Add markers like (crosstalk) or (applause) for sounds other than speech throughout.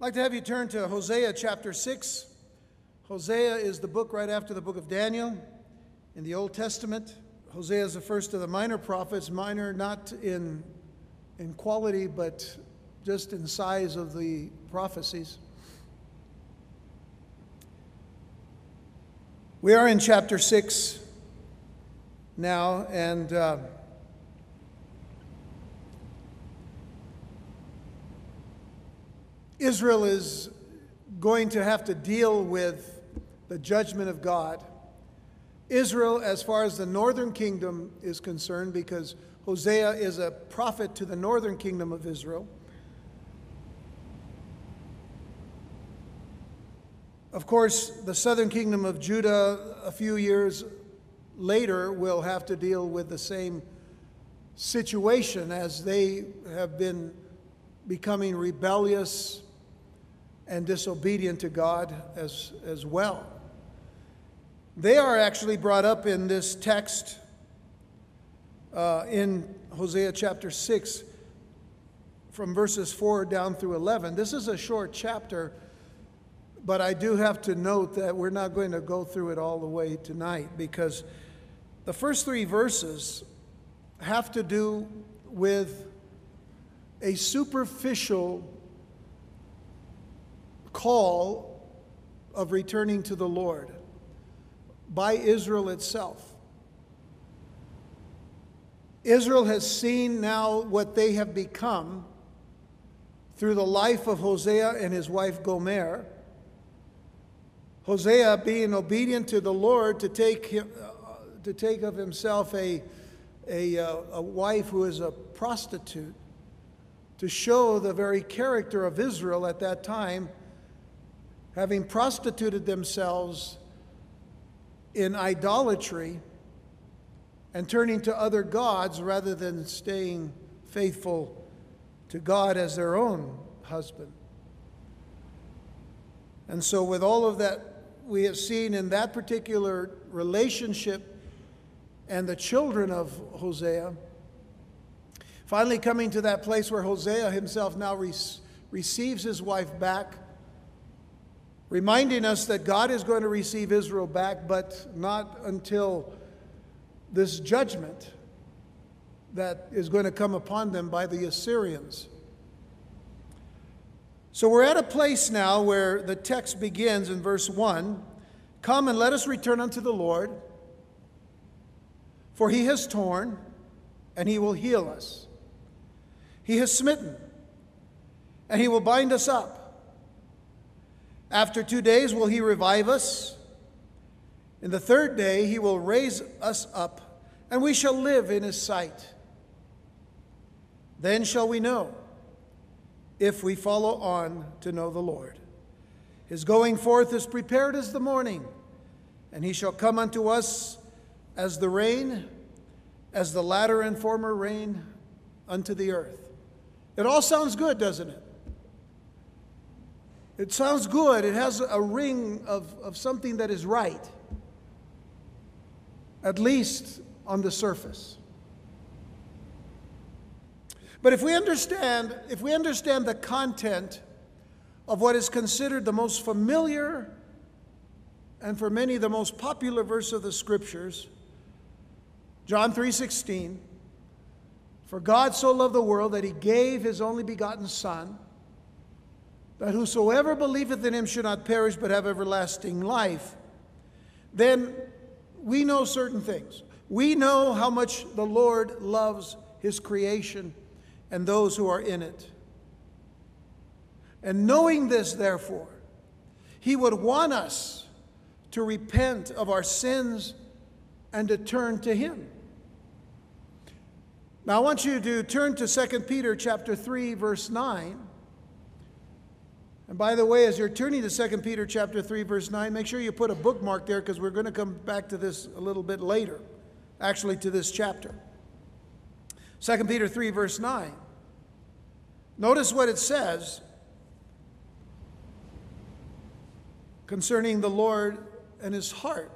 I'd like to have you turn to Hosea chapter 6. Hosea is the book right after the book of Daniel in the Old Testament. Hosea is the first of the minor prophets, minor not in, in quality, but just in size of the prophecies. We are in chapter 6 now, and uh, Israel is going to have to deal with the judgment of God. Israel, as far as the northern kingdom is concerned, because Hosea is a prophet to the northern kingdom of Israel. Of course, the southern kingdom of Judah, a few years later, will have to deal with the same situation as they have been becoming rebellious and disobedient to God as, as well. They are actually brought up in this text uh, in Hosea chapter 6 from verses 4 down through 11. This is a short chapter, but I do have to note that we're not going to go through it all the way tonight because the first three verses have to do with a superficial call of returning to the Lord by Israel itself. Israel has seen now what they have become through the life of Hosea and his wife Gomer. Hosea being obedient to the Lord to take, him, uh, to take of himself a, a, uh, a wife who is a prostitute, to show the very character of Israel at that time having prostituted themselves in idolatry and turning to other gods rather than staying faithful to God as their own husband. And so, with all of that we have seen in that particular relationship and the children of Hosea, finally coming to that place where Hosea himself now re- receives his wife back reminding us that God is going to receive Israel back, but not until this judgment that is going to come upon them by the Assyrians. So we're at a place now where the text begins in verse 1 Come and let us return unto the Lord, for he has torn, and he will heal us. He has smitten, and he will bind us up. After two days will he revive us. In the third day he will raise us up, and we shall live in his sight. Then shall we know if we follow on to know the Lord. His going forth is prepared as the morning, and he shall come unto us as the rain, as the latter and former rain unto the earth. It all sounds good, doesn't it? It sounds good. It has a ring of, of something that is right, at least on the surface. But if we understand, if we understand the content of what is considered the most familiar and for many the most popular verse of the scriptures, John 3:16, for God so loved the world that he gave his only begotten son that whosoever believeth in him should not perish but have everlasting life, then we know certain things. We know how much the Lord loves his creation and those who are in it. And knowing this, therefore, he would want us to repent of our sins and to turn to him. Now I want you to turn to 2 Peter chapter 3 verse 9. And by the way, as you're turning to 2 Peter chapter 3 verse 9, make sure you put a bookmark there because we're going to come back to this a little bit later, actually to this chapter. 2 Peter 3 verse 9. Notice what it says concerning the Lord and his heart.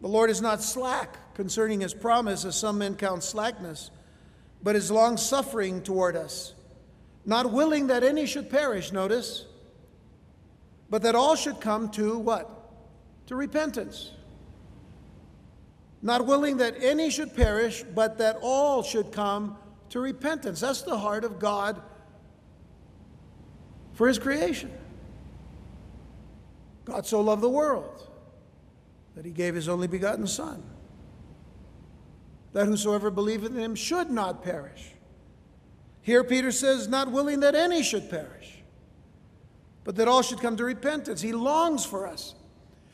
The Lord is not slack concerning his promise, as some men count slackness, but is long suffering toward us not willing that any should perish, notice, but that all should come to what? To repentance. Not willing that any should perish, but that all should come to repentance. That's the heart of God for His creation. God so loved the world that He gave His only begotten Son, that whosoever believeth in Him should not perish. Here, Peter says, not willing that any should perish, but that all should come to repentance. He longs for us.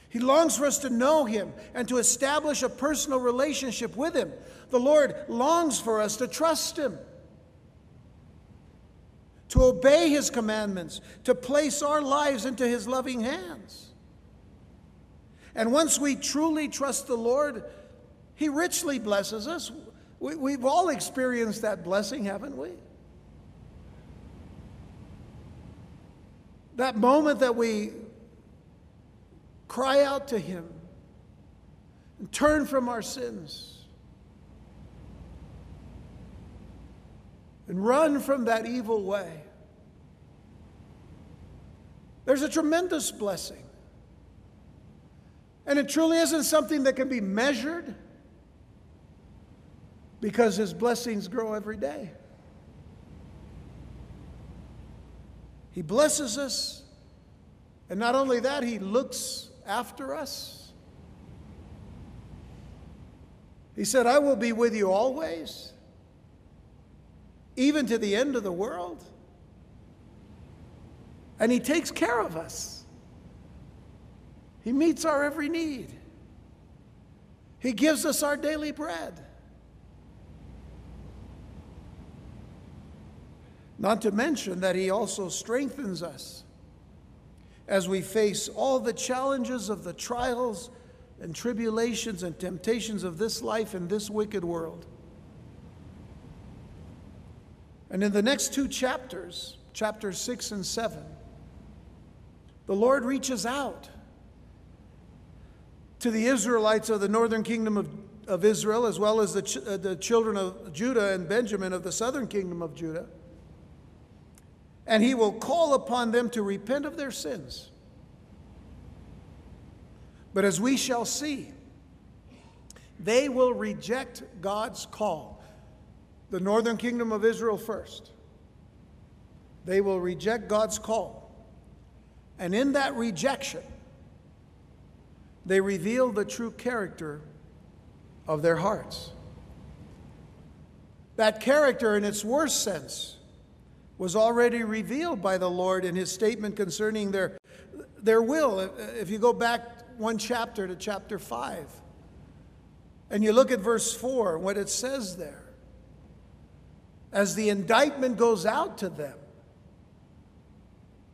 He longs for us to know Him and to establish a personal relationship with Him. The Lord longs for us to trust Him, to obey His commandments, to place our lives into His loving hands. And once we truly trust the Lord, He richly blesses us. We, have all experienced that blessing, haven't we? That moment that we cry out to Him and turn from our sins and run from that evil way. There's a tremendous blessing. And it truly isn't something that can be measured because His blessings grow every day. He blesses us, and not only that, He looks after us. He said, I will be with you always even to the end of the world. And He takes care of us, He meets our every need, He gives us our daily bread. Not to mention that He also strengthens us as we face all the challenges of the trials and tribulations and temptations of this life and this wicked world. And in the next two chapters, chapters 6 and 7, the Lord reaches out to the Israelites of the northern kingdom of, of Israel, as well as the, ch- uh, the children of Judah and Benjamin of the southern kingdom of Judah. And he will call upon them to repent of their sins. But as we shall see, they will reject God's call the northern kingdom of Israel first. They will reject God's call. And in that rejection, they reveal the true character of their hearts. That character, in its worst sense, was already revealed by the Lord in his statement concerning their, their will. If you go back one chapter to chapter 5, and you look at verse 4, what it says there as the indictment goes out to them,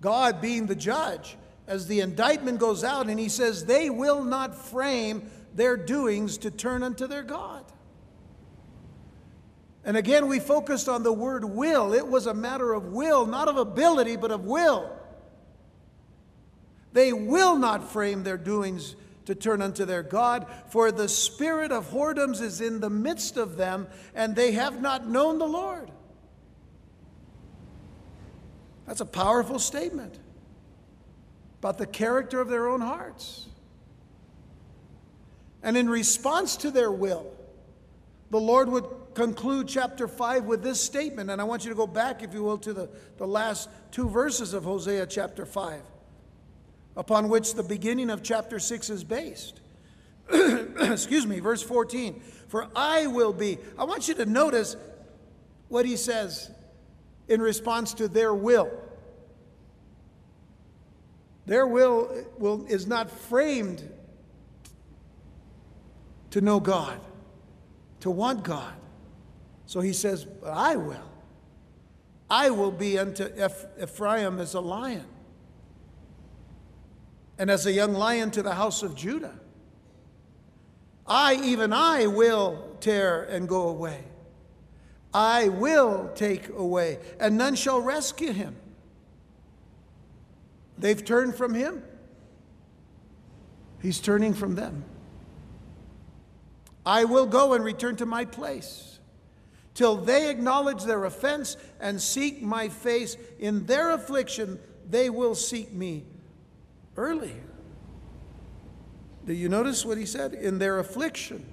God being the judge, as the indictment goes out and he says, they will not frame their doings to turn unto their God. And again, we focused on the word will. It was a matter of will, not of ability, but of will. They will not frame their doings to turn unto their God, for the spirit of whoredoms is in the midst of them, and they have not known the Lord. That's a powerful statement about the character of their own hearts. And in response to their will, the Lord would conclude chapter 5 with this statement. And I want you to go back, if you will, to the, the last two verses of Hosea chapter 5 upon which the beginning of chapter 6 is based. (clears throat) Excuse me, verse 14. For I will be. I want you to notice what he says in response to their will. Their will, will is not framed to know God, to want God. So he says, But I will. I will be unto Ephraim as a lion and as a young lion to the house of Judah. I, even I, will tear and go away. I will take away, and none shall rescue him. They've turned from him, he's turning from them. I will go and return to my place till they acknowledge their offense and seek my face. In their affliction, they will seek me early. Do you notice what he said? In their affliction,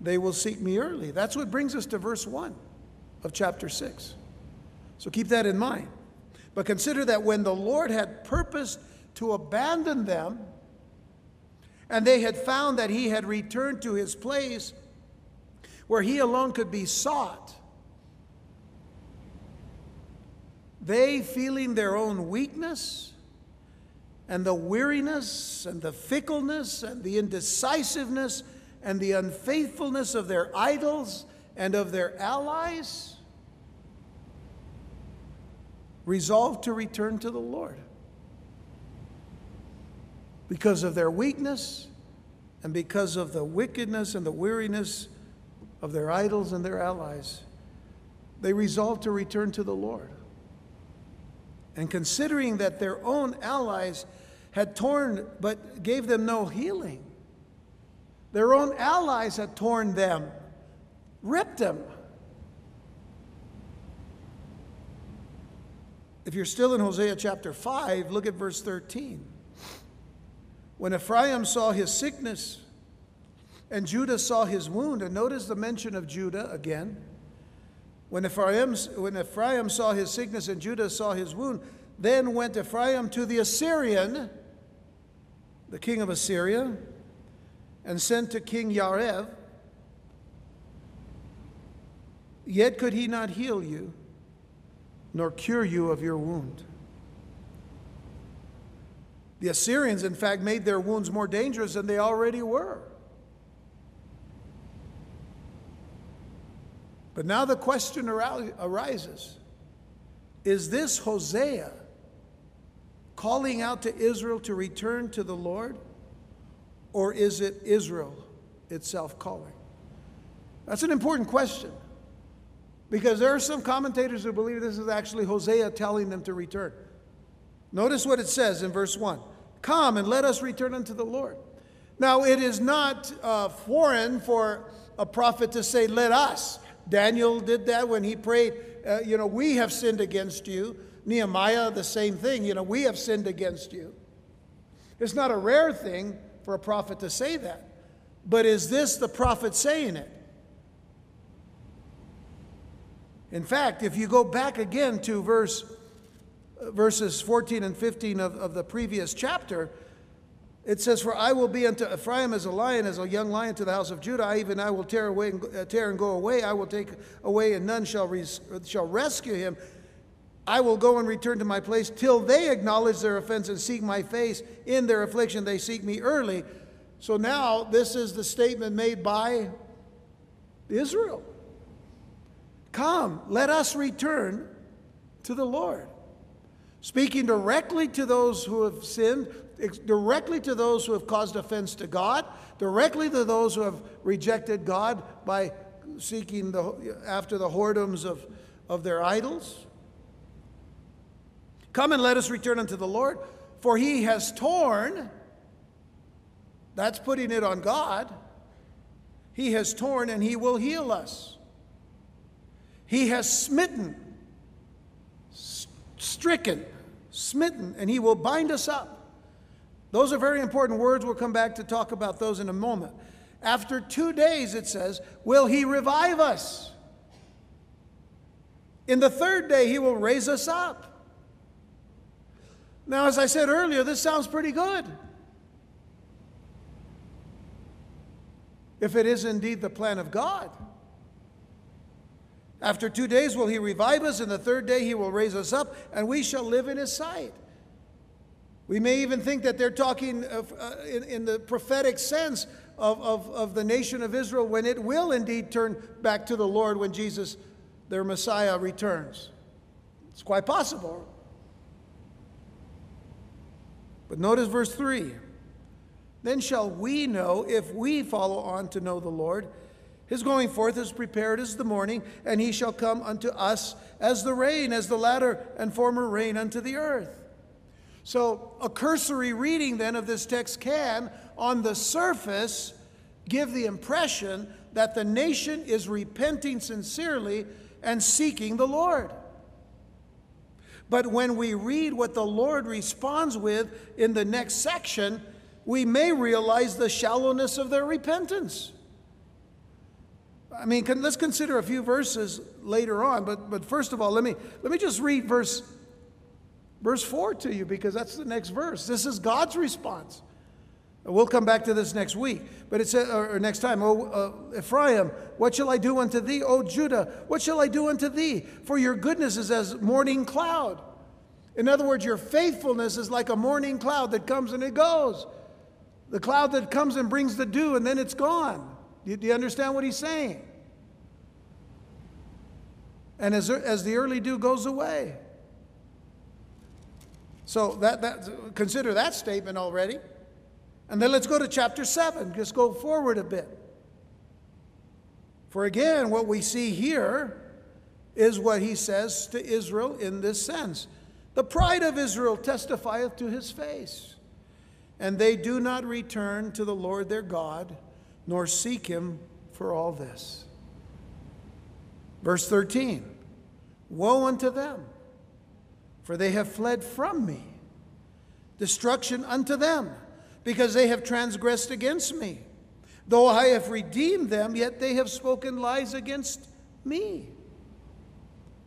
they will seek me early. That's what brings us to verse 1 of chapter 6. So keep that in mind. But consider that when the Lord had purposed to abandon them, and they had found that he had returned to his place where he alone could be sought, they, feeling their own weakness and the weariness and the fickleness and the indecisiveness and the unfaithfulness of their idols and of their allies, resolved to return to the Lord because of their weakness and because of the wickedness and the weariness of their idols and their allies, they resolved to return to the Lord. And considering that their own allies had torn but gave them no healing, their own allies had torn them, ripped them. If you're still in Hosea chapter 5, look at verse 13. When Ephraim saw his sickness and Judah saw his wound, and notice the mention of Judah again. When Ephraim, when Ephraim saw his sickness and Judah saw his wound, then went Ephraim to the Assyrian, the king of Assyria, and sent to King Yarev. Yet could he not heal you, nor cure you of your wound. The Assyrians, in fact, made their wounds more dangerous than they already were. But now the question arises Is this Hosea calling out to Israel to return to the Lord? Or is it Israel itself calling? That's an important question. Because there are some commentators who believe this is actually Hosea telling them to return. Notice what it says in verse 1 Come and let us return unto the Lord. Now, it is not uh, foreign for a prophet to say, Let us. Daniel did that when he prayed, uh, You know, we have sinned against you. Nehemiah, the same thing. You know, we have sinned against you. It's not a rare thing for a prophet to say that. But is this the prophet saying it? In fact, if you go back again to verse verses 14 and 15 of, of the previous chapter, it says, For I will be unto Ephraim as a lion, as a young lion to the house of Judah. I, even I will tear, away and, uh, tear and go away. I will take away, and none shall, res- shall rescue him. I will go and return to my place till they acknowledge their offense and seek my face. In their affliction, they seek me early. So now, this is the statement made by Israel Come, let us return to the Lord speaking directly to those who have sinned, directly to those who have caused offense to God, directly to those who have rejected God by seeking the, after the whoredoms of, of their idols. Come and let us return unto the Lord, for he has torn, that's putting it on God. He has torn and he will heal us. He has smitten, stricken, smitten, and he will bind us up. Those are very important words. We'll come back to talk about those in a moment. After two days, it says, will he revive us. In the third day, he will raise us up. Now, as I said earlier, this sounds pretty good. If it is indeed the plan of God. After two days will he revive us, and the third day he will raise us up, and we shall live in his sight. We may even think that they're talking of, uh, in, in, the prophetic sense of, of, of the nation of Israel when it will indeed turn back to the Lord when Jesus, their Messiah, returns. It's quite possible. But notice verse 3 Then shall we know if we follow on to know the Lord his going forth is prepared as the morning, and he shall come unto us as the rain, as the latter and former rain unto the earth. So, a cursory reading then of this text can, on the surface, give the impression that the nation is repenting sincerely and seeking the Lord. But when we read what the Lord responds with in the next section, we may realize the shallowness of their repentance. I mean, let's consider a few verses later on, but, but first of all, let me, let me just read verse, verse 4 to you because that's the next verse. This is God's response. We'll come back to this next week, but it says, or next time, Oh, uh, Ephraim, what shall I do unto thee? O Judah, what shall I do unto thee? For your goodness is as morning cloud. In other words, your faithfulness is like a morning cloud that comes and it goes. The cloud that comes and brings the dew and then it's gone. Do you understand what he's saying? And as, as the early dew goes away. So that, that, consider that statement already. And then let's go to chapter 7. Just go forward a bit. For again, what we see here is what he says to Israel in this sense The pride of Israel testifieth to his face, and they do not return to the Lord their God, nor seek him for all this. Verse 13 Woe unto them, for they have fled from me. Destruction unto them because they have transgressed against me. Though I have redeemed them, yet they have spoken lies against me.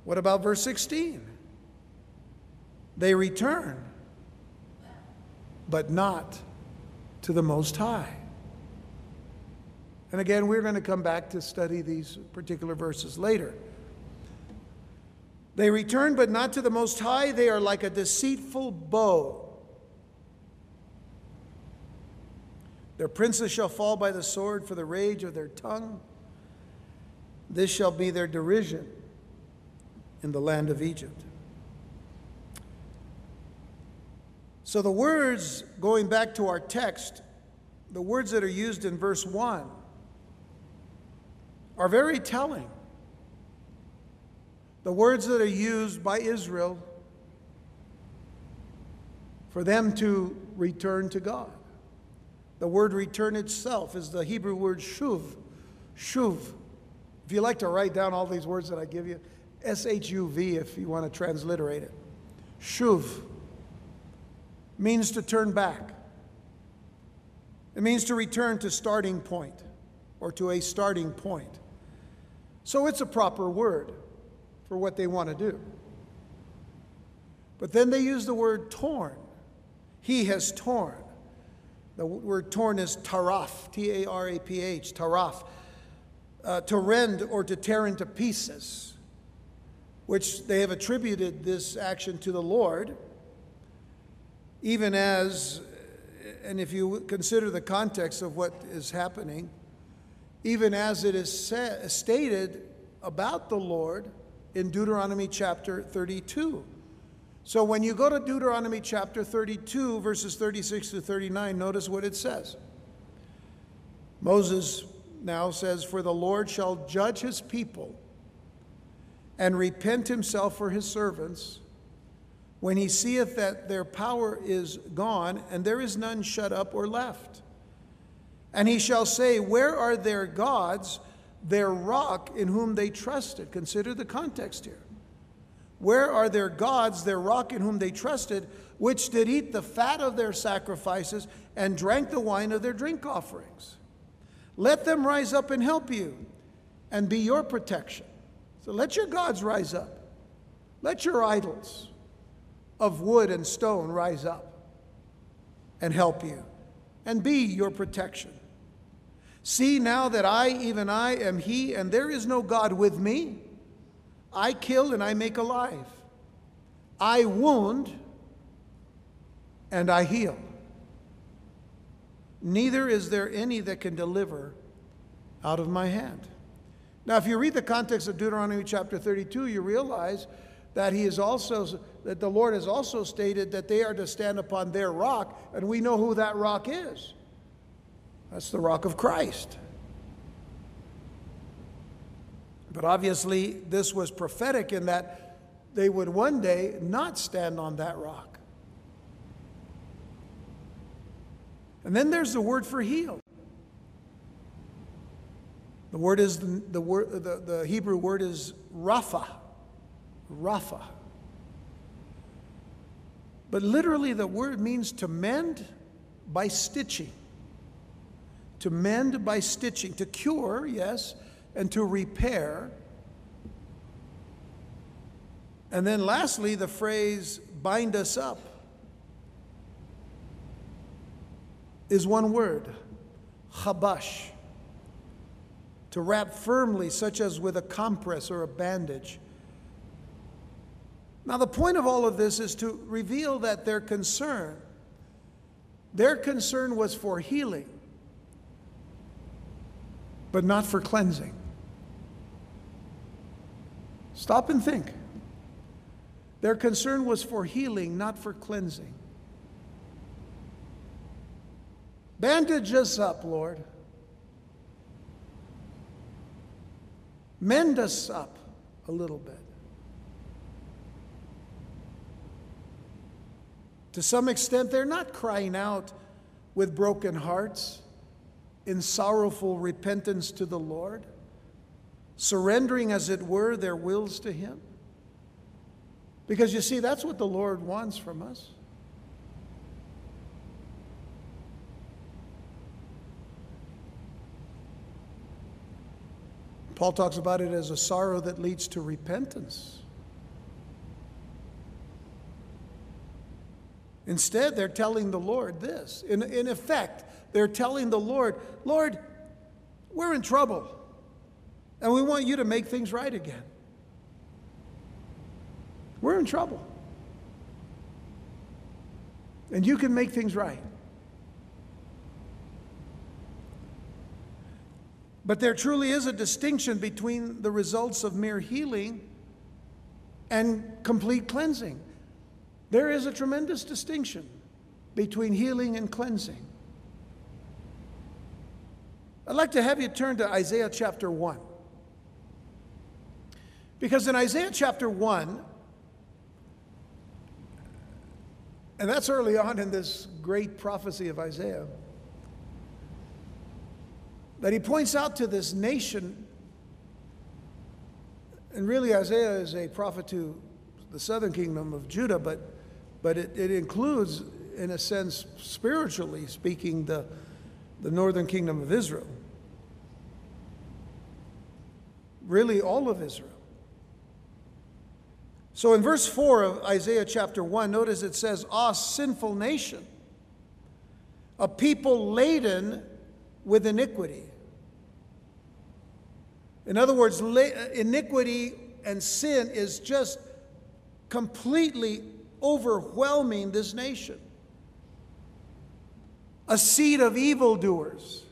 What about verse 16? They return, but not to the Most High. And again, we're going to come back to study these particular verses later. They return, but not to the Most High. They are like a deceitful bow Their princes shall fall by the sword for the rage of their tongue. This shall be their derision in the land of Egypt. So, the words, going back to our text, the words that are used in verse 1 are very telling. The words that are used by Israel for them to return to God. The word return itself is the Hebrew word shuv. Shuv. If you like to write down all these words that I give you, S H U V if you want to transliterate it. Shuv means to turn back. It means to return to starting point or to a starting point. So it's a proper word for what they want to do. But then they use the word torn. He has torn. The word torn is taraf, T A R A P H, taraf, uh, to rend or to tear into pieces, which they have attributed this action to the Lord, even as, and if you consider the context of what is happening, even as it is stated about the Lord in Deuteronomy chapter 32. So when you go to Deuteronomy chapter 32, verses 36 to 39, notice what it says. Moses now says, For the Lord shall judge his people and repent himself for his servants when he seeth that their power is gone and there is none shut up or left. And he shall say, Where are their gods, their rock in whom they trusted? Consider the context here. Where are their gods, their rock in whom they trusted, which did eat the fat of their sacrifices and drank the wine of their drink offerings? Let them rise up and help you and be your protection. So let your gods rise up. Let your idols of wood and stone rise up and help you and be your protection. See now that I, even I, am He, and there is no God with me. I kill and I make alive. I wound and I heal. Neither is there any that can deliver out of my hand. Now, if you read the context of Deuteronomy chapter 32, you realize that he is also that the Lord has also stated that they are to stand upon their rock, and we know who that rock is. That's the rock of Christ. But obviously, this was prophetic in that they would one day not stand on that rock. And then there's the word for heal. The The word is the, the, word, the, the Hebrew word is rapha. Rapha. But literally, the word means to mend by stitching. To mend by stitching. To cure, yes, and to repair. And then lastly, the phrase bind us up is one word chabash. To wrap firmly, such as with a compress or a bandage. Now, the point of all of this is to reveal that their concern, their concern was for healing, but not for cleansing. Stop and think. Their concern was for healing, not for cleansing. Bandage us up, Lord. Mend us up a little bit. To some extent, they're not crying out with broken hearts in sorrowful repentance to the Lord, surrendering, as it were, their wills to Him. Because you see, that's what the Lord wants from us. Paul talks about it as a sorrow that leads to repentance. Instead, they're telling the Lord this. In, in effect, they're telling the Lord, Lord, we're in trouble, and we want you to make things right again. We're in trouble. And you can make things right. But there truly is a distinction between the results of mere healing and complete cleansing. There is a tremendous distinction between healing and cleansing. I'd like to have you turn to Isaiah chapter 1. Because in Isaiah chapter 1, and that's early on in this great prophecy of Isaiah, that he points out to this nation, and really Isaiah is a prophet to the southern kingdom of Judah, but, but it, it includes, in a sense, spiritually speaking, the, the northern kingdom of Israel. Really, all of Israel. So in verse 4 of Isaiah chapter 1, notice it says, Ah, sinful nation, a people laden with iniquity. In other words, iniquity and sin is just completely overwhelming this nation. A seed of evildoers,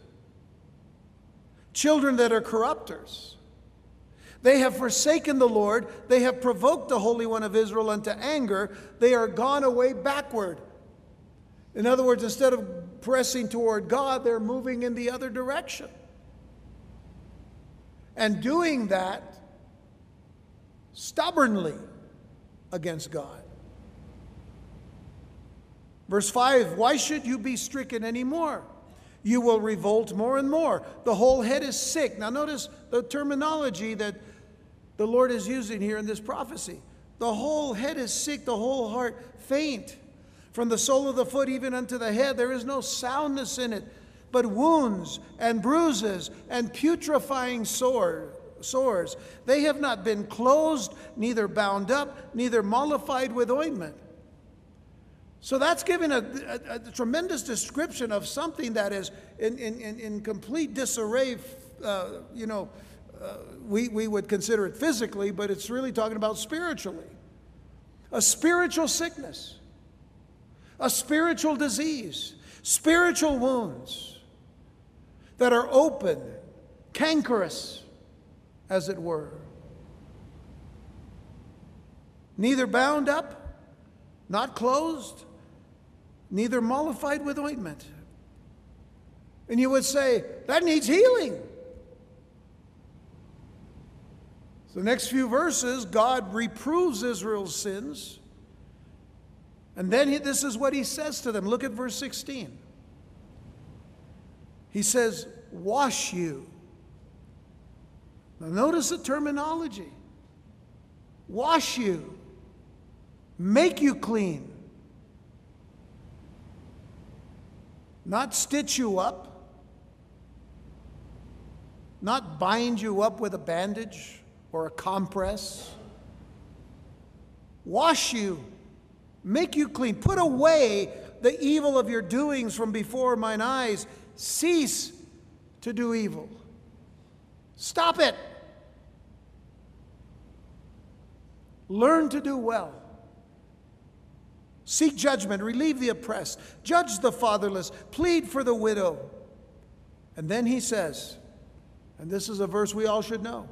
children that are corrupters. They have forsaken the Lord. They have provoked the Holy One of Israel unto anger. They are gone away backward. In other words, instead of pressing toward God, they're moving in the other direction. And doing that stubbornly against God. Verse 5 Why should you be stricken anymore? You will revolt more and more. The whole head is sick. Now, notice the terminology that the Lord is using here in this prophecy. The whole head is sick, the whole heart faint. From the sole of the foot even unto the head, there is no soundness in it, but wounds and bruises and putrefying sore, sores. They have not been closed, neither bound up, neither mollified with ointment. So that's giving a, a, a tremendous description of something that is in, in, in complete disarray, uh, you know, uh, we, we would consider it physically, but it's really talking about spiritually. A spiritual sickness, a spiritual disease, spiritual wounds that are open, cankerous, as it were. Neither bound up, not closed, neither mollified with ointment. And you would say, that needs healing. The next few verses, God reproves Israel's sins. And then he, this is what he says to them. Look at verse 16. He says, Wash you Now, notice the terminology wash you, make you clean, not stitch you up, not bind you up with a bandage or a compress. Wash you, make you clean, put away the evil of your doings from before mine eyes. Cease to do evil. Stop it. Learn to do well. Seek judgment, relieve the oppressed, judge the fatherless, plead for the widow. And then he says, and this is a verse we all should know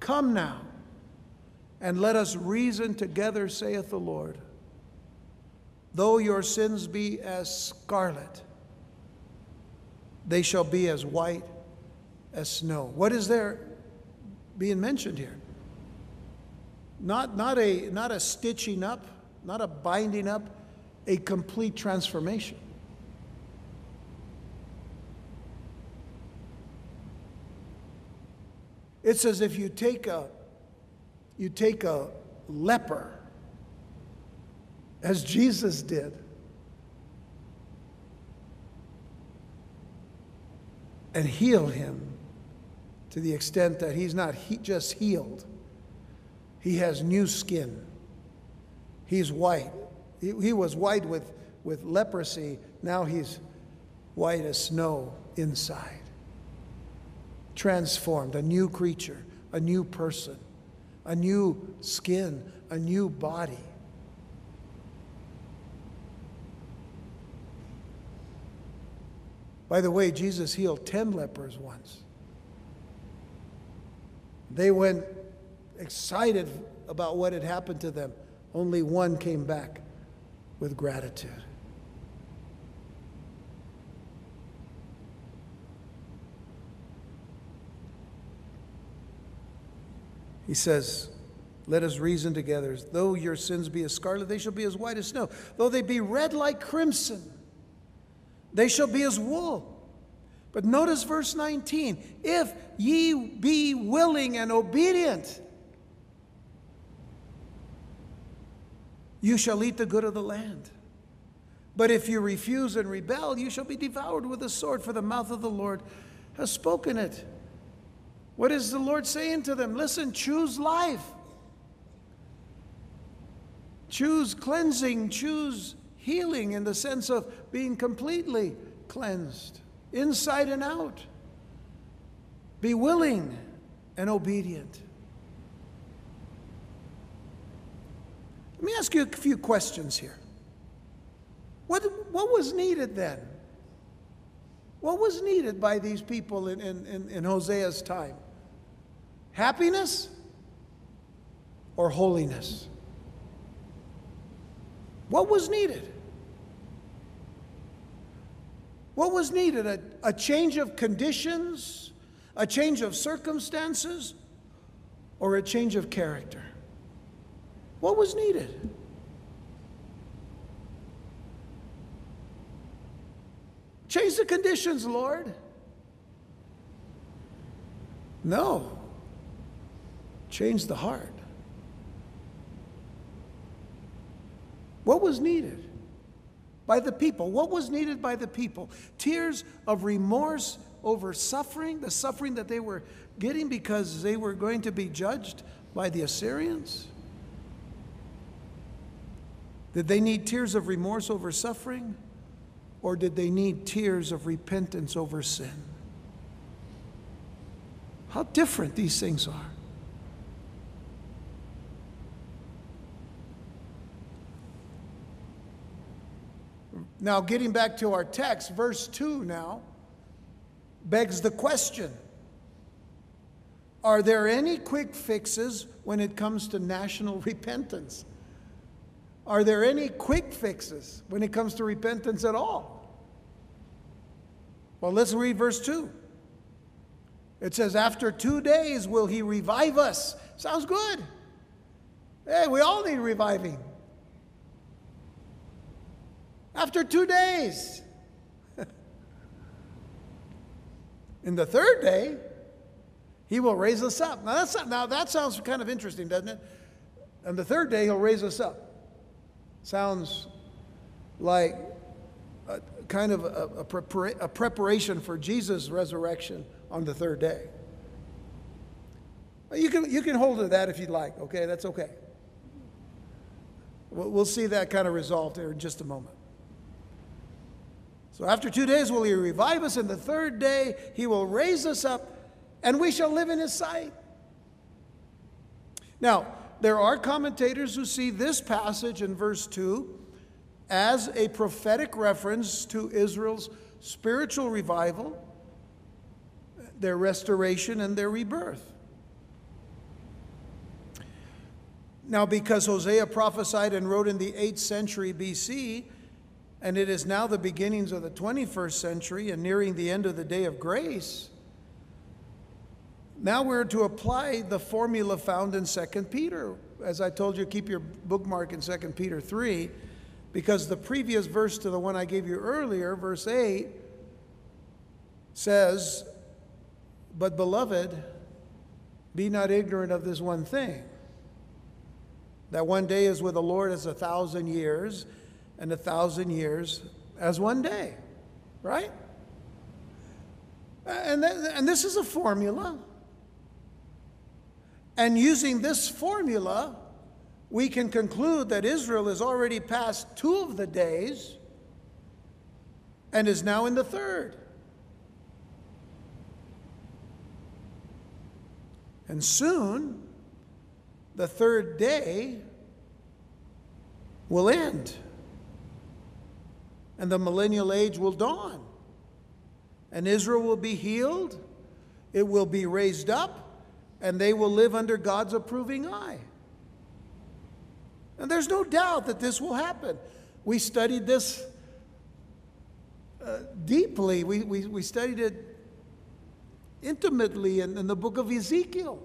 Come now, and let us reason together, saith the Lord. Though your sins be as scarlet, they shall be as white as snow. What is there being mentioned here? Not, not, a, not a stitching up, not a binding up, a complete transformation. It's as if you take a, you take a leper, as Jesus did, and heal him to the extent that he's not he just healed, he has new skin. He's white. He, he was white with, with leprosy, now he's white as snow inside. Transformed, a new creature, a new person, a new skin, a new body. By the way, Jesus healed 10 lepers once. They went excited about what had happened to them. Only one came back with gratitude. He says, Let us reason together. Though your sins be as scarlet, they shall be as white as snow. Though they be red like crimson, they shall be as wool. But notice verse 19 if ye be willing and obedient, you shall eat the good of the land. But if you refuse and rebel, you shall be devoured with a sword, for the mouth of the Lord has spoken it. What is the Lord saying to them? Listen, choose life. Choose cleansing, choose healing in the sense of being completely cleansed inside and out. Be willing and obedient. Let me ask you a few questions here. What, what was needed then? What was needed by these people in, in, in, Hosea's time? Happiness or holiness? What was needed? What was needed? A, a change of conditions, a change of circumstances, or a change of character? What was needed? Change the conditions, Lord. No. Change the heart. What was needed? by the people. What was needed by the people? Tears of remorse over suffering, the suffering that they were getting because they were going to be judged by the Assyrians? Did they need tears of remorse over suffering? Or did they need tears of repentance over sin? How different these things are. Now, getting back to our text, verse 2 now begs the question Are there any quick fixes when it comes to national (laughs) repentance? Are there any quick fixes when it comes to repentance at all? Well, let's read verse 2. It says, After two days will he revive us. Sounds good. Hey, we all need reviving after two days. (laughs) In the third day, He will raise us up. Now, that's now that sounds kind of interesting, doesn't it? And the third day, he'll raise us up. Sounds like a, kind of a, a, a preparation for Jesus' resurrection on the third day. You can, you can hold to that if you'd like, okay? That's okay. We'll, see that kind of resolved here in just a moment. So after two days will he revive us, and the third day he will raise us up, and we shall live in his sight. Now, there are commentators who see this passage in verse 2 as a prophetic reference to Israel's spiritual revival, their restoration, and their rebirth. Now, because Hosea prophesied and wrote in the 8th century BC, and it is now the beginnings of the 21st century and nearing the end of the day of grace, now we're to apply the formula found in 2 Peter. As I told you, keep your bookmark in 2 Peter 3, because the previous verse to the one I gave you earlier, verse 8, says, But beloved, be not ignorant of this one thing that one day is with the Lord as a thousand years, and a thousand years as one day, right? And, th- and this is a formula. And using this formula, we can conclude that Israel has already passed two of the days and is now in the third. And soon, the third day will end. And the millennial age will dawn. And Israel will be healed, it will be raised up, and they will live under God's approving eye. And there's no doubt that this will happen. We studied this uh, deeply, we, we, we studied it intimately in, in the book of Ezekiel.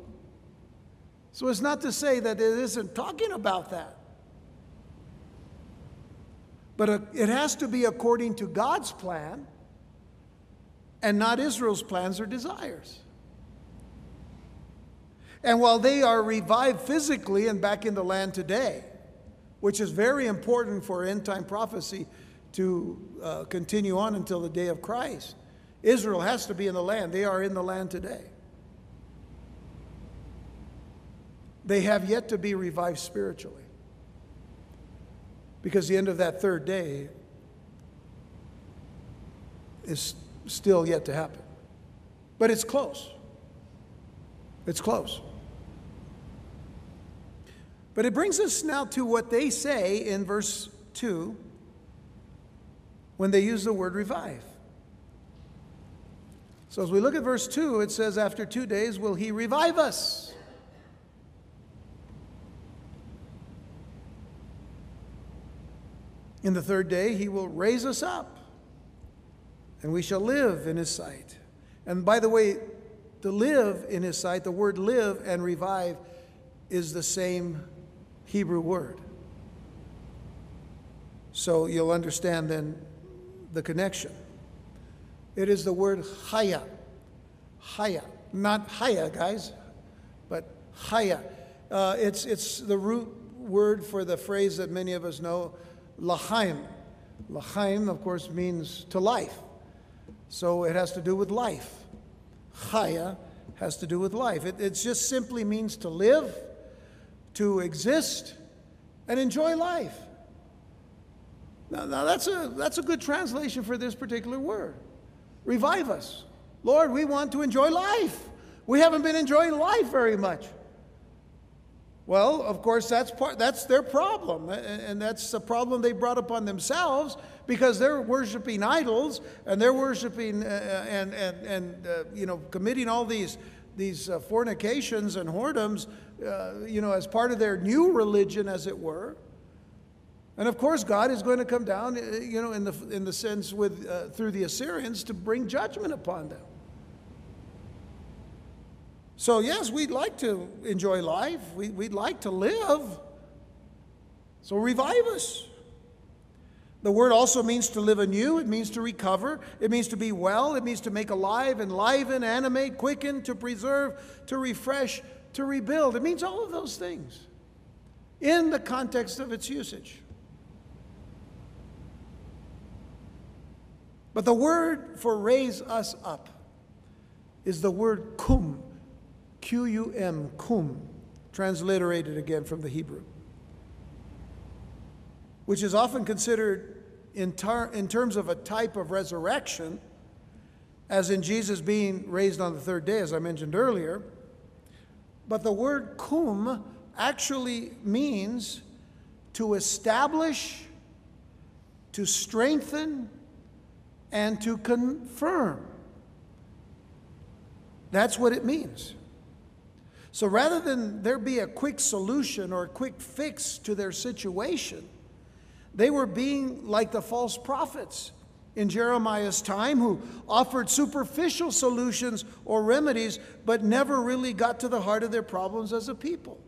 So it's not to say that it isn't talking about that. But uh, it has to be according to God's plan and not Israel's plans or desires. And while they are revived physically and back in the land today, which is very important for end time prophecy to uh, continue on until the day of Christ, Israel has to be in the land. They are in the land today. They have yet to be revived spiritually. Because the end of that third day is still yet to happen. But it's close. It's close. But it brings us now to what they say in verse 2 when they use the word revive. So as we look at verse 2, it says, After two days will he revive us. In the third day, he will raise us up, and we shall live in his sight. And by the way, to live in his sight, the word live and revive is the same Hebrew word. So you'll understand then the connection. It is the word haya. Haya. Not haya, guys, but haya. Uh, it's, it's the root word for the phrase that many of us know Lachaim. Lachaim, of course, means to life. So it has to do with life. Chaya has to do with life. It, it just simply means to live, to exist, and enjoy life. Now, now that's, a, that's a good translation for this particular word. Revive us. Lord, we want to enjoy life. We haven't been enjoying life very much. Well, of course, that's, part, that's their problem. And that's the problem they brought upon themselves because they're worshiping idols and they're worshiping uh, uh, and, and, and uh, you know, committing all these, these uh, fornications and whoredoms, uh, you know, as part of their new religion, as it were. And of course, God is going to come down, uh, you know, in the, in the sense with, through the Assyrians to bring judgment upon them. So, yes, we'd like to enjoy life, we, we, would like to live. So, revive us. The word also means to live anew, it means to recover, it means to be well, it means to make alive, enliven, animate, quicken, to preserve, to refresh, to rebuild. It means all of those things in the context of its usage. But the word for raise us up is the word kum, Q U M, kum, transliterated again from the Hebrew, which is often considered in, tar- in terms of a type of resurrection, as in Jesus being raised on the third day, as I mentioned earlier. But the word kum actually means to establish, to strengthen, and to confirm. That's what it means. So rather than there be a quick solution or a quick fix to their situation, they were being like the false prophets in Jeremiah's time who offered superficial solutions or remedies but never really got to the heart of their problems as a people.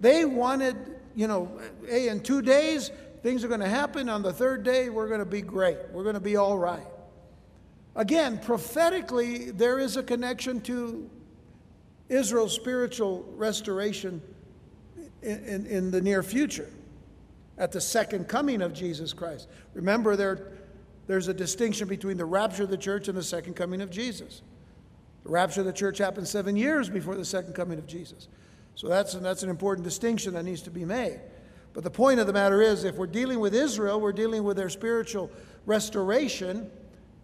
They wanted, you know, hey, in two days, things are going to happen. On the third day, we're going to be great. We're going to be all right. Again, prophetically, there is a connection to Israel's spiritual restoration in, in, in, the near future, at the second coming of Jesus Christ. Remember, there, there's a distinction between the rapture of the church and the second coming of Jesus. The rapture of the church happened seven years before the second coming of Jesus. So that's, that's an important distinction that needs to be made. But the point of the matter is, if we're dealing with Israel, we're dealing with their spiritual restoration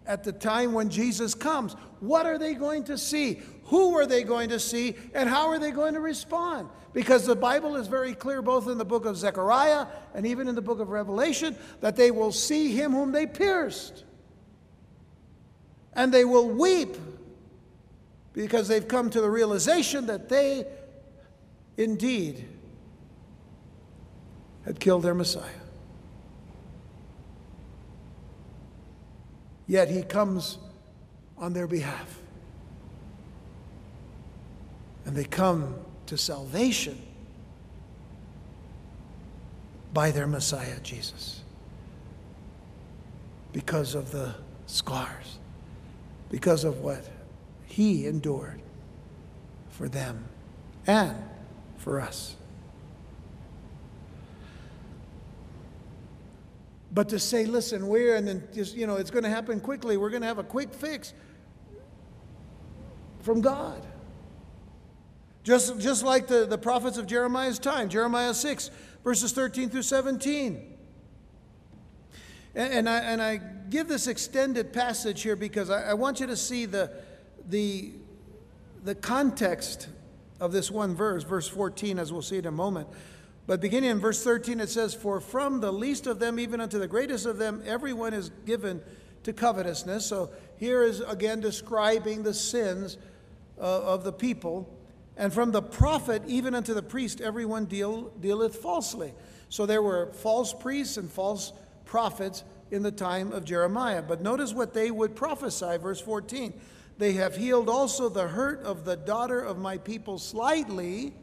at the time when Jesus comes. What are they going to see? Who are they going to see? And how are they going to respond? Because the Bible is very clear, both in the book of Zechariah and even in the book of Revelation, that they will see him whom they pierced. And they will weep because they've come to the realization that they indeed had killed their Messiah. Yet he comes on their behalf. And they come to salvation by their Messiah, Jesus, because of the scars, because of what he endured for them and for us. But to say, listen, we're, and then just, you know, it's going to happen quickly, we're going to have a quick fix from God. Just, just like the, the prophets of Jeremiah's time, Jeremiah 6, verses 13 through 17. And, and I, and I give this extended passage here because I, I want you to see the, the, the context of this one verse, verse 14, as we'll see in a moment. But beginning in verse 13, it says, For from the least of them, even unto the greatest of them, everyone is given to covetousness. So here is again describing the sins uh, of the people. And from the prophet, even unto the priest, everyone deal, dealeth falsely. So there were false priests and false prophets in the time of Jeremiah. But notice what they would prophesy, verse 14. They have healed also the hurt of the daughter of my people slightly.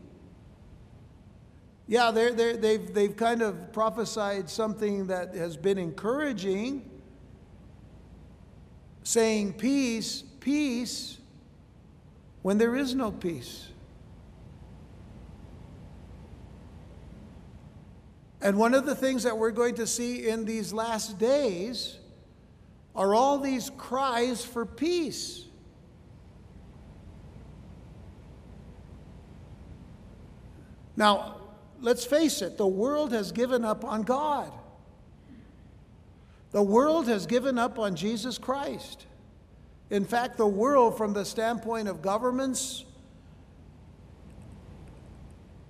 Yeah, they're, they're, they've, they've kind of prophesied something that has been encouraging, saying peace, peace, when there is no peace. And one of the things that we're going to see in these last days are all these cries for peace. Now, let's face it, the world has given up on God. The world has given up on Jesus Christ. In fact, the world, from the standpoint of governments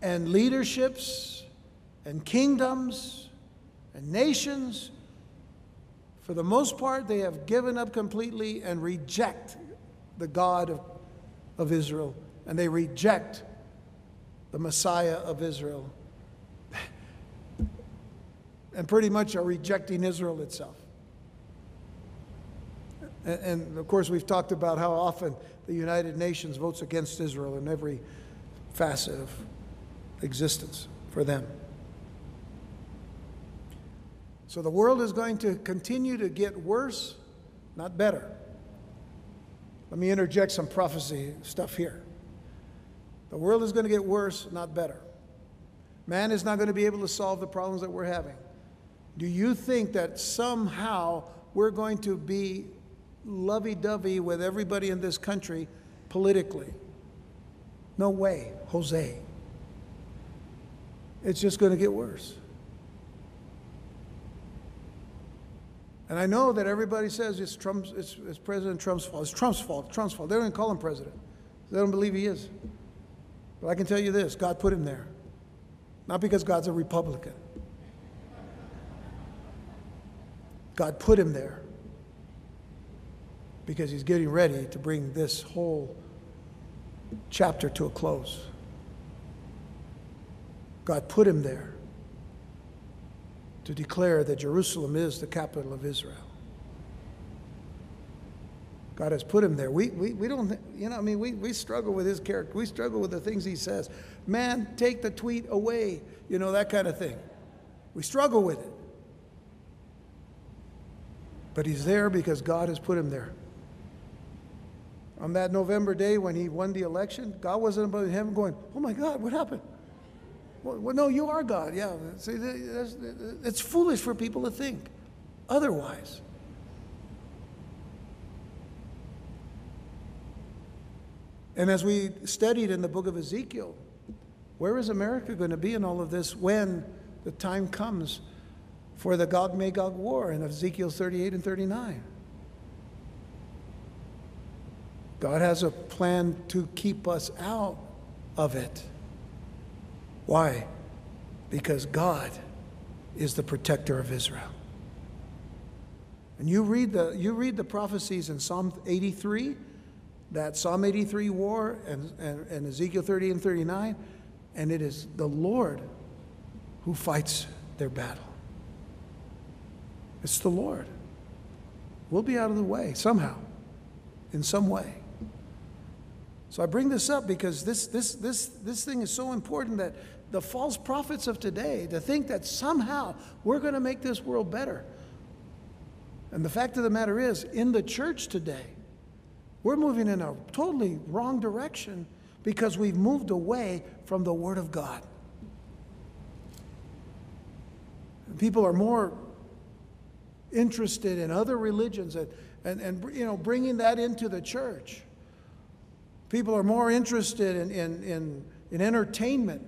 and leaderships and kingdoms and nations, for the most part, they have given up completely and reject the God of, of Israel, and they reject the Messiah of Israel, (laughs) and pretty much are rejecting Israel itself. And, and, of course, we've talked about how often the United Nations votes against Israel in every facet of existence for them. So the world is going to continue to get worse, not better. Let me interject some prophecy stuff here. The world is going to get worse, not better. Man is not going to be able to solve the problems that we're having. Do you think that somehow we're going to be lovey dovey with everybody in this country politically? No way, Jose. It's just going to get worse. And I know that everybody says it's Trump's, it's, it's President Trump's fault. It's Trump's fault. Trump's fault. They don't even call him president. They don't believe he is. But I can tell you this God put him there. Not because God's a Republican. God put him there because he's getting ready to bring this whole chapter to a close. God put him there to declare that Jerusalem is the capital of Israel. God has put him there. We, we, we don't, you know, I mean, we, we struggle with his character. We struggle with the things he says. Man, take the tweet away, you know, that kind of thing. We struggle with it. But he's there because God has put him there. On that November day when he won the election, God wasn't above heaven going, oh my God, what happened? Well, no, you are God. Yeah. See, it's foolish for people to think otherwise. And as we studied in the book of Ezekiel, where is America going to be in all of this when the time comes for the Gog Magog war in Ezekiel 38 and 39? God has a plan to keep us out of it. Why? Because God is the protector of Israel. And you read the, you read the prophecies in Psalm 83, that Psalm 83 war, and, and, and Ezekiel 30 and 39, and it is the Lord who fights their battle. It's the Lord. We'll be out of the way somehow, in some way. So I bring this up because this, this, this, this thing is so important that the false prophets of today to think that somehow we're going to make this world better. And the fact of the matter is, in the church today, we're moving in a totally wrong direction because we've moved away from the Word of God. People are more interested in other religions and, and, and you know, bringing that into the church. People are more interested in, in, in, in entertainment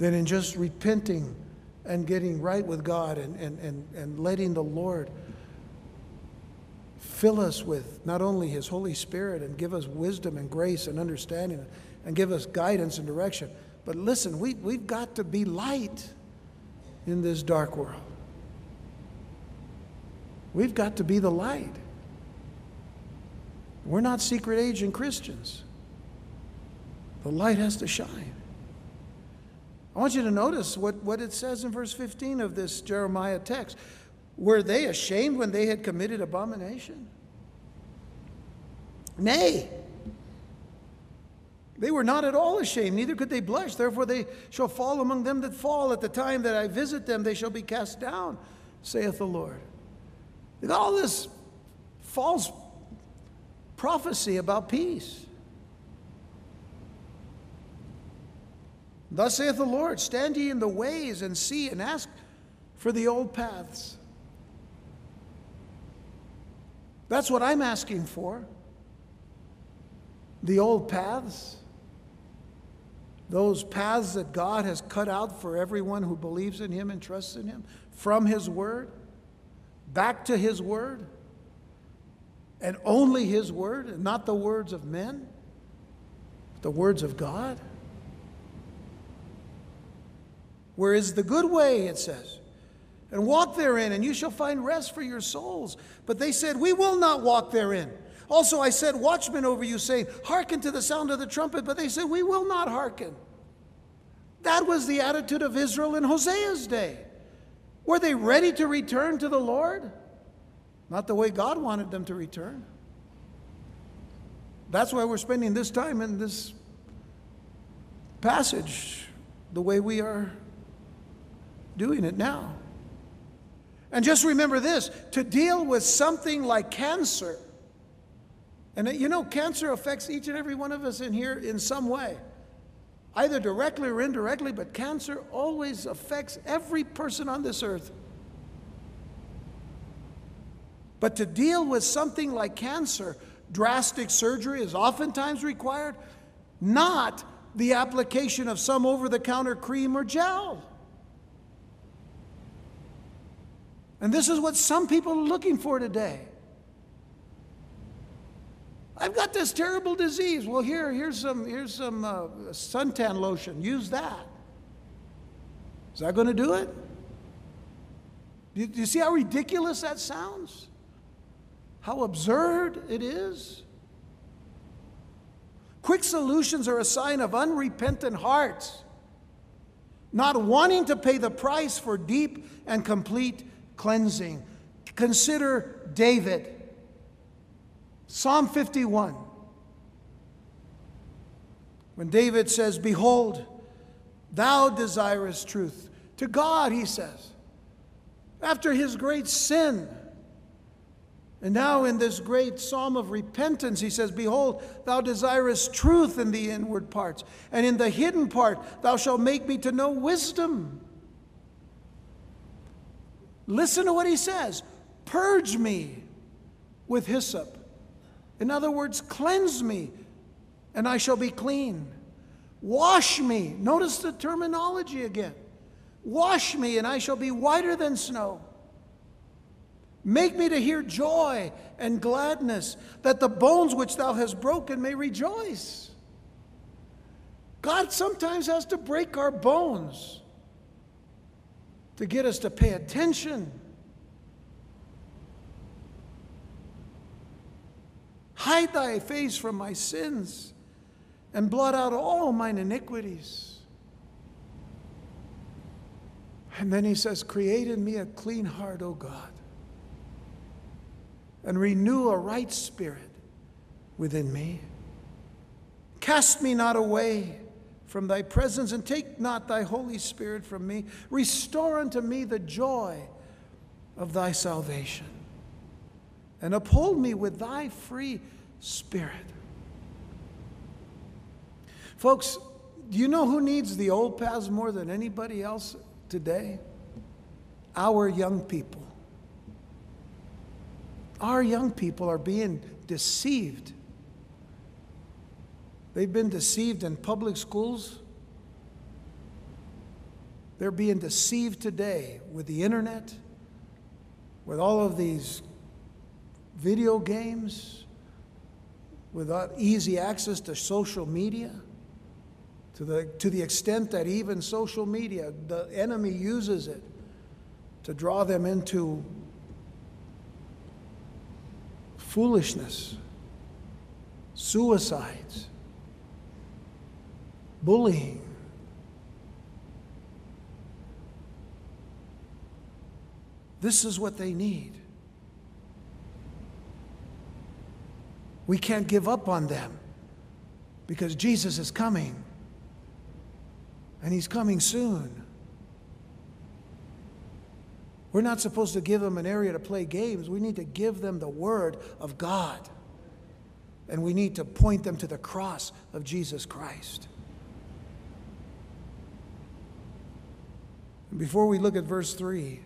than in just repenting and getting right with God and, and, and, and letting the Lord fill us with not only His Holy Spirit and give us wisdom and grace and understanding and give us guidance and direction. But listen, we, we've got to be light in this dark world. We've got to be the light. We're not secret agent Christians. The light has to shine. I want you to notice what, what it says in verse 15 of this Jeremiah text. Were they ashamed when they had committed abomination? Nay. They were not at all ashamed, neither could they blush. Therefore, they shall fall among them that fall. At the time that I visit them, they shall be cast down, saith the Lord. They got all this false prophecy about peace. Thus saith the Lord Stand ye in the ways and see and ask for the old paths. That's what I'm asking for. The old paths. Those paths that God has cut out for everyone who believes in Him and trusts in Him from His Word, back to His Word, and only His Word, and not the words of men, the words of God. Where is the good way, it says. And walk therein, and you shall find rest for your souls. But they said, We will not walk therein. Also, I said, Watchmen over you, saying, Hearken to the sound of the trumpet. But they said, We will not hearken. That was the attitude of Israel in Hosea's day. Were they ready to return to the Lord? Not the way God wanted them to return. That's why we're spending this time in this passage the way we are doing it now. And just remember this to deal with something like cancer, and you know, cancer affects each and every one of us in here in some way, either directly or indirectly, but cancer always affects every person on this earth. But to deal with something like cancer, drastic surgery is oftentimes required, not the application of some over the counter cream or gel. And this is what some people are looking for today. I've got this terrible disease. Well, here, here's some, here's some uh, suntan lotion. Use that. Is that going to do it? Do you, do you see how ridiculous that sounds? How absurd it is? Quick solutions are a sign of unrepentant hearts, not wanting to pay the price for deep and complete cleansing. Consider David. Psalm 51. When David says, Behold, thou desirest truth. To God, he says, after his great sin, and now, in this great psalm of repentance, he says, Behold, thou desirest truth in the inward parts, and in the hidden part thou shalt make me to know wisdom. Listen to what he says Purge me with hyssop. In other words, cleanse me, and I shall be clean. Wash me. Notice the terminology again. Wash me, and I shall be whiter than snow. Make me to hear joy and gladness, that the bones which thou hast broken may rejoice. God sometimes has to break our bones to get us to pay attention. Hide thy face from my sins and blot out all mine iniquities. And then he says, Create in me a clean heart, O God and renew a right spirit within me. Cast me not away from thy presence, and take not thy Holy Spirit from me. Restore unto me the joy of thy salvation, and uphold me with thy free spirit. Folks, do you know who needs the old paths more than anybody else today? Our young people. Our young people are being deceived. They've been deceived in public schools. They're being deceived today with the internet, with all of these video games, with easy access to social media, to the, to the extent that even social media, the enemy uses it to draw them into foolishness, suicides, bullying. This is what they need. We can't give up on them because Jesus is coming, and He's coming soon. We're not supposed to give them an area to play games. We need to give them the Word of God. And we need to point them to the cross of Jesus Christ. Before we look at verse 3,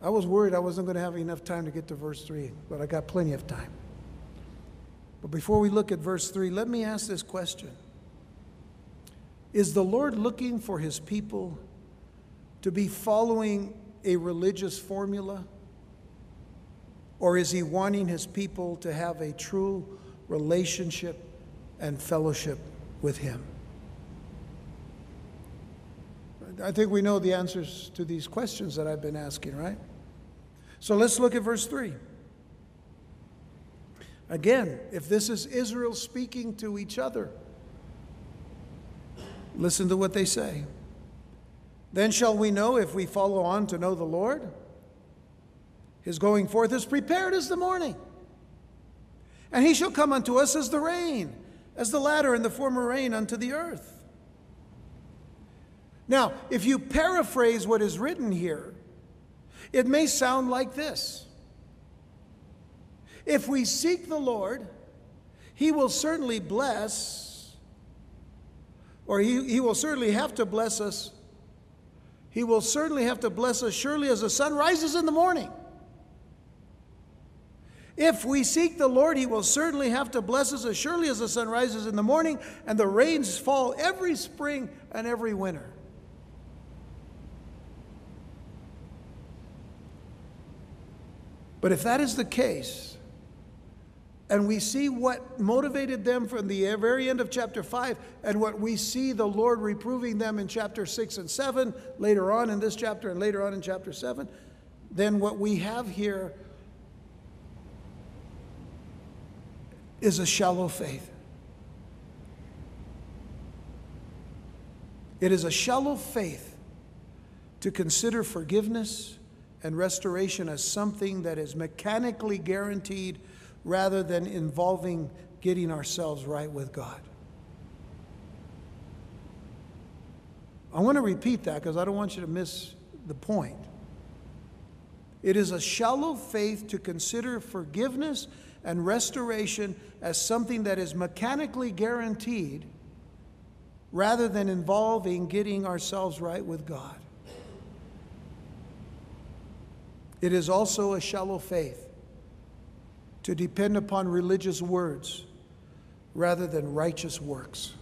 I was worried I wasn't going to have enough time to get to verse 3, but I got plenty of time. But before we look at verse 3, let me ask this question Is the Lord looking for his people to be following a religious formula? Or is he wanting his people to have a true relationship and fellowship with him? I think we know the answers to these questions that I've been asking, right? So let's look at verse 3. Again, if this is Israel speaking to each other, listen to what they say. Then shall we know if we follow on to know the Lord? His going forth is prepared as the morning, and he shall come unto us as the rain, as the latter and the former rain unto the earth. Now, if you paraphrase what is written here, it may sound like this If we seek the Lord, he will certainly bless, or he, he will certainly have to bless us. He will certainly have to bless us surely as the sun rises in the morning. If we seek the Lord, He will certainly have to bless us as surely as the sun rises in the morning and the rains fall every spring and every winter. But if that is the case, and we see what motivated them from the very end of chapter 5, and what we see the Lord reproving them in chapter 6 and 7, later on in this chapter and later on in chapter 7, then what we have here is a shallow faith. It is a shallow faith to consider forgiveness and restoration as something that is mechanically guaranteed rather than involving getting ourselves right with God. I want to repeat that because I don't want you to miss the point. It is a shallow faith to consider forgiveness and restoration as something that is mechanically guaranteed rather than involving getting ourselves right with God. It is also a shallow faith to depend upon religious words rather than righteous works.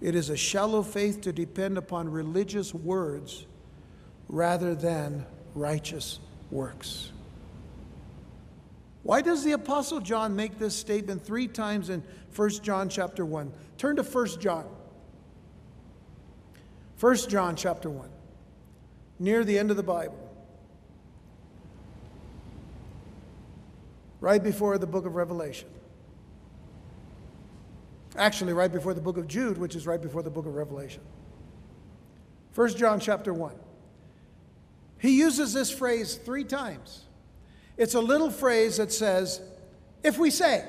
It is a shallow faith to depend upon religious words rather than righteous works. Why does the apostle John make this statement 3 times in 1 John chapter 1? Turn to 1 John. 1 John chapter 1. Near the end of the Bible. Right before the book of Revelation. Actually, right before the book of Jude, which is right before the book of Revelation. 1 John chapter 1. He uses this phrase three times. It's a little phrase that says, if we say,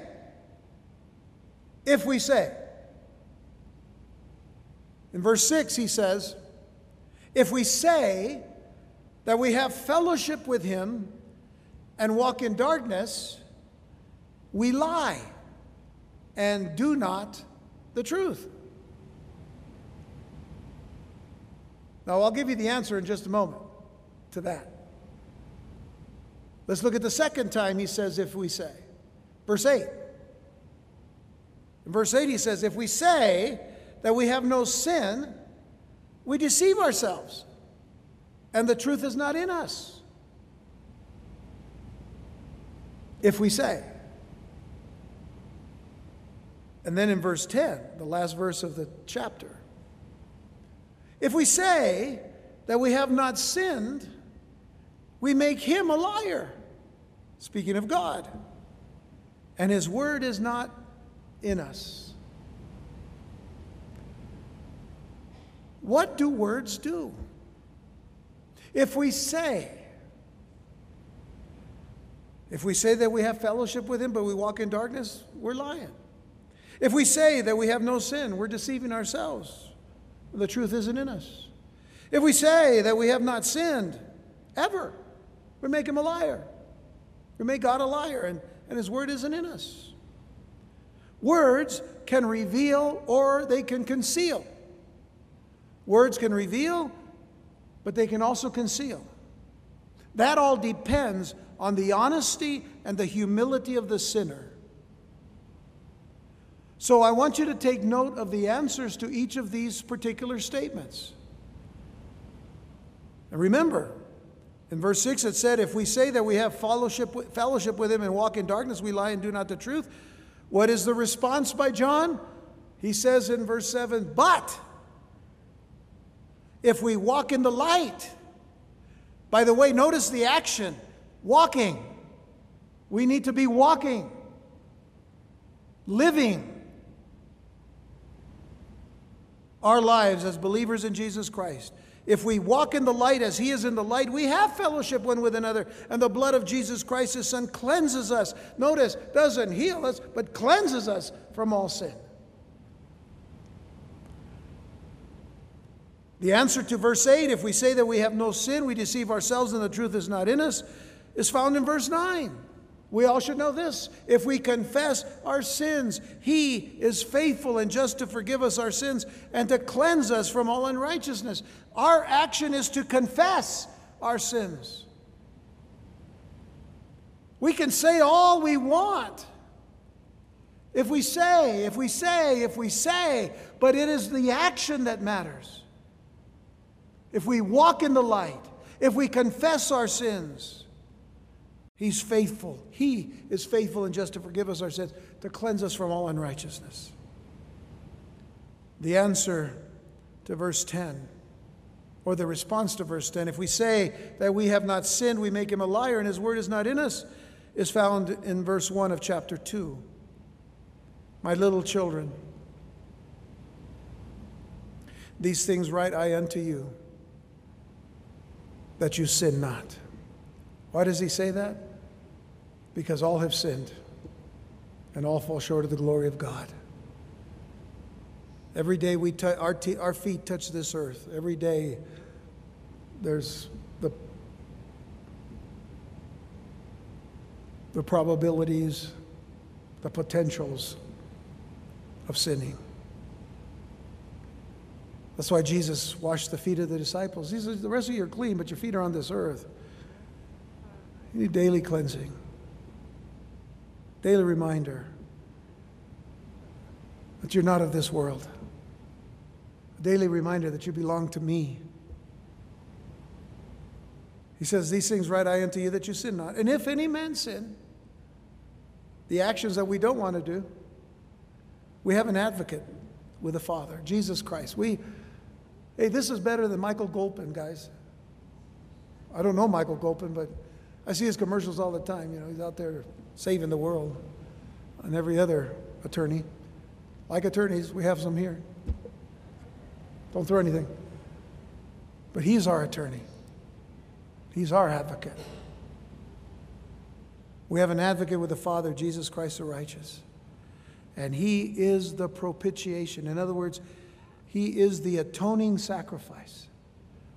if we say. In verse 6, he says, if we say that we have fellowship with him and walk in darkness, we lie and do not the truth. Now, I'll give you the answer in just a moment to that. Let's look at the second time he says, if we say. Verse 8. In verse 8, he says, If we say that we have no sin, we deceive ourselves, and the truth is not in us. If we say. And then in verse 10, the last verse of the chapter, if we say that we have not sinned, we make him a liar, speaking of God, and his word is not in us. What do words do? If we say if we say that we have fellowship with Him, but we walk in darkness, we're lying. If we say that we have no sin, we're deceiving ourselves. The truth isn't in us. If we say that we have not sinned, ever, we make Him a liar. We make God a liar, and, and His word isn't in us. Words can reveal or they can conceal. Words can reveal, but they can also conceal. That all depends on the honesty and the humility of the sinner. So I want you to take note of the answers to each of these particular statements. And remember, in verse 6 it said, If we say that we have fellowship with, fellowship with him and walk in darkness, we lie and do not the truth. What is the response by John? He says in verse 7, But if we walk in the light, by the way, notice the action. Walking. We need to be walking, living our lives as believers in Jesus Christ. If we walk in the light as he is in the light, we have fellowship one with another, and the blood of Jesus Christ, his son, cleanses us. Notice, doesn't heal us, but cleanses us from all sin. The answer to verse 8, if we say that we have no sin, we deceive ourselves and the truth is not in us, is found in verse 9. We all should know this. If we confess our sins, He is faithful and just to forgive us our sins and to cleanse us from all unrighteousness. Our action is to confess our sins. We can say all we want. If we say, if we say, if we say, but it is the action that matters. If we walk in the light, if we confess our sins, He's faithful. He is faithful and just to forgive us our sins, to cleanse us from all unrighteousness. The answer to verse 10, or the response to verse 10, if we say that we have not sinned, we make him a liar and his word is not in us, is found in verse 1 of chapter 2. My little children, these things write I unto you, that you sin not. Why does he say that? Because all have sinned and all fall short of the glory of God. Every day we t- our, t- our feet touch this earth. Every day there's the, the probabilities, the potentials of sinning. That's why Jesus washed the feet of the disciples. He says, The rest of you are clean, but your feet are on this earth. You need daily cleansing. Daily reminder that you're not of this world. A daily reminder that you belong to me. He says, These things write I unto you that you sin not. And if any man sin, the actions that we don't want to do, we have an advocate with the Father, Jesus Christ. We, hey, this is better than Michael Gulpin, guys. I don't know Michael Gulpin, but I see his commercials all the time. You know, he's out there saving the world. And every other attorney, like attorneys, we have some here. Don't throw anything. But he's our attorney. He's our advocate. We have an advocate with the Father, Jesus Christ the righteous. And he is the propitiation. In other words, he is the atoning sacrifice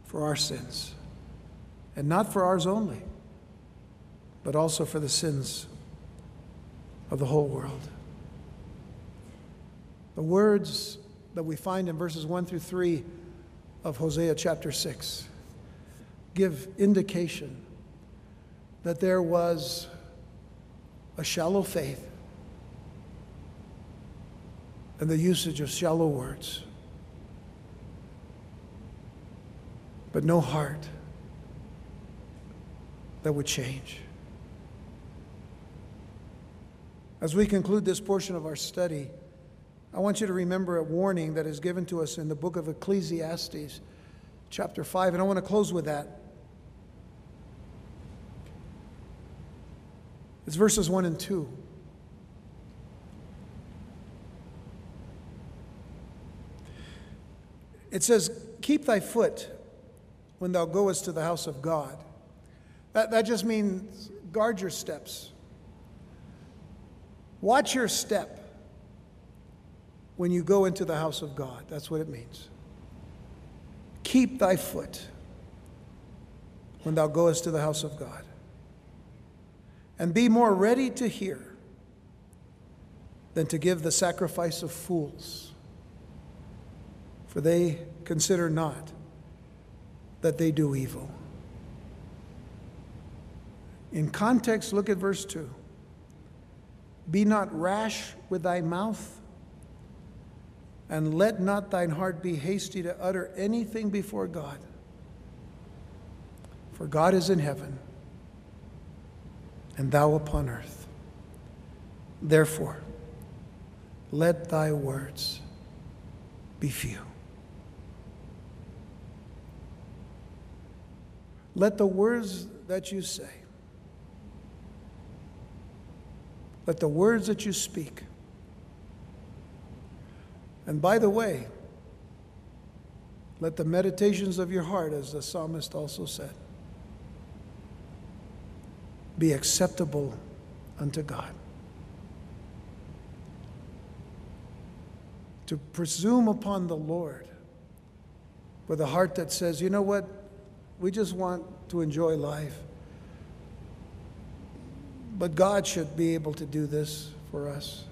for our sins. And not for ours only but also for the sins of the whole world. The words that we find in verses 1 through 3 of Hosea chapter 6 give indication that there was a shallow faith and the usage of shallow words, but no heart that would change. As we conclude this portion of our study, I want you to remember a warning that is given to us in the book of Ecclesiastes, chapter 5, and I want to close with that. It's verses 1 and 2. It says, Keep thy foot when thou goest to the house of God. That, that just means guard your steps. Watch your step when you go into the house of God. That's what it means. Keep thy foot when thou goest to the house of God. And be more ready to hear than to give the sacrifice of fools. For they consider not that they do evil. In context, look at verse 2. Be not rash with thy mouth, and let not thine heart be hasty to utter anything before God. For God is in heaven, and thou upon earth. Therefore, let thy words be few. Let the words that you say Let the words that you speak. And by the way, Let the meditations of your heart, as the psalmist also said, be acceptable unto God. To presume upon the Lord with a heart that says, you know what, we just want to enjoy life. But God should be able to do this for us.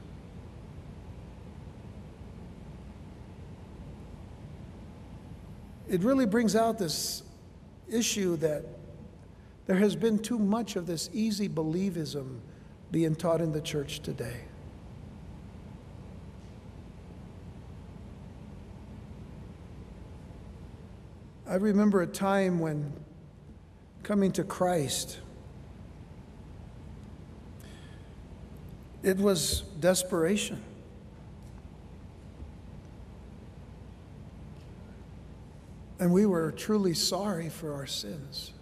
It really brings out this issue that there has been too much of this easy believism being taught in the church today. I remember a time when coming to Christ, it was desperation. And we were truly sorry for our sins.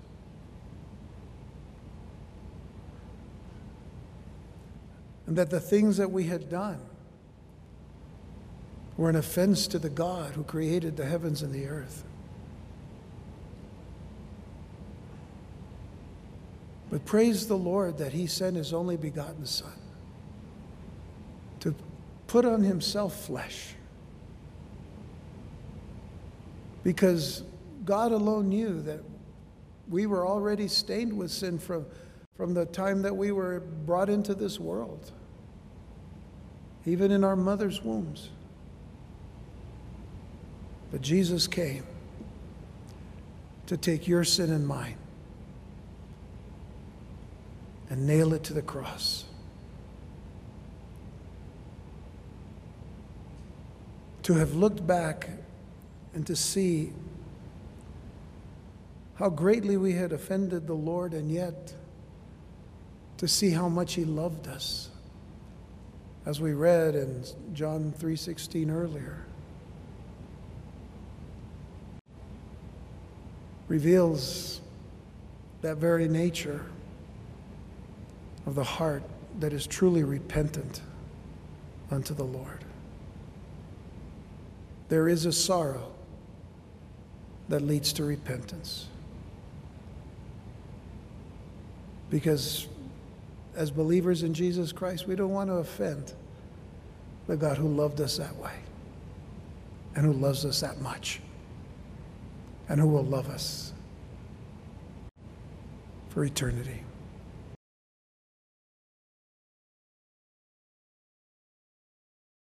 And that the things that we had done were an offense to the God who created the heavens and the earth. But praise the Lord that He sent His only begotten Son put on Himself flesh. Because God alone knew that we were already stained with sin from, from the time that we were brought into this world, even in our mother's wombs. But Jesus came to take your sin and mine and nail it to the cross. To have looked back and to see how greatly we had offended the Lord and yet to see how much he loved us as we read in John 3:16 earlier reveals that very nature of the heart that is truly repentant unto the Lord. There is a sorrow that leads to repentance. Because as believers in Jesus Christ, we don't want to offend the God who loved us that way and who loves us that much and who will love us for eternity.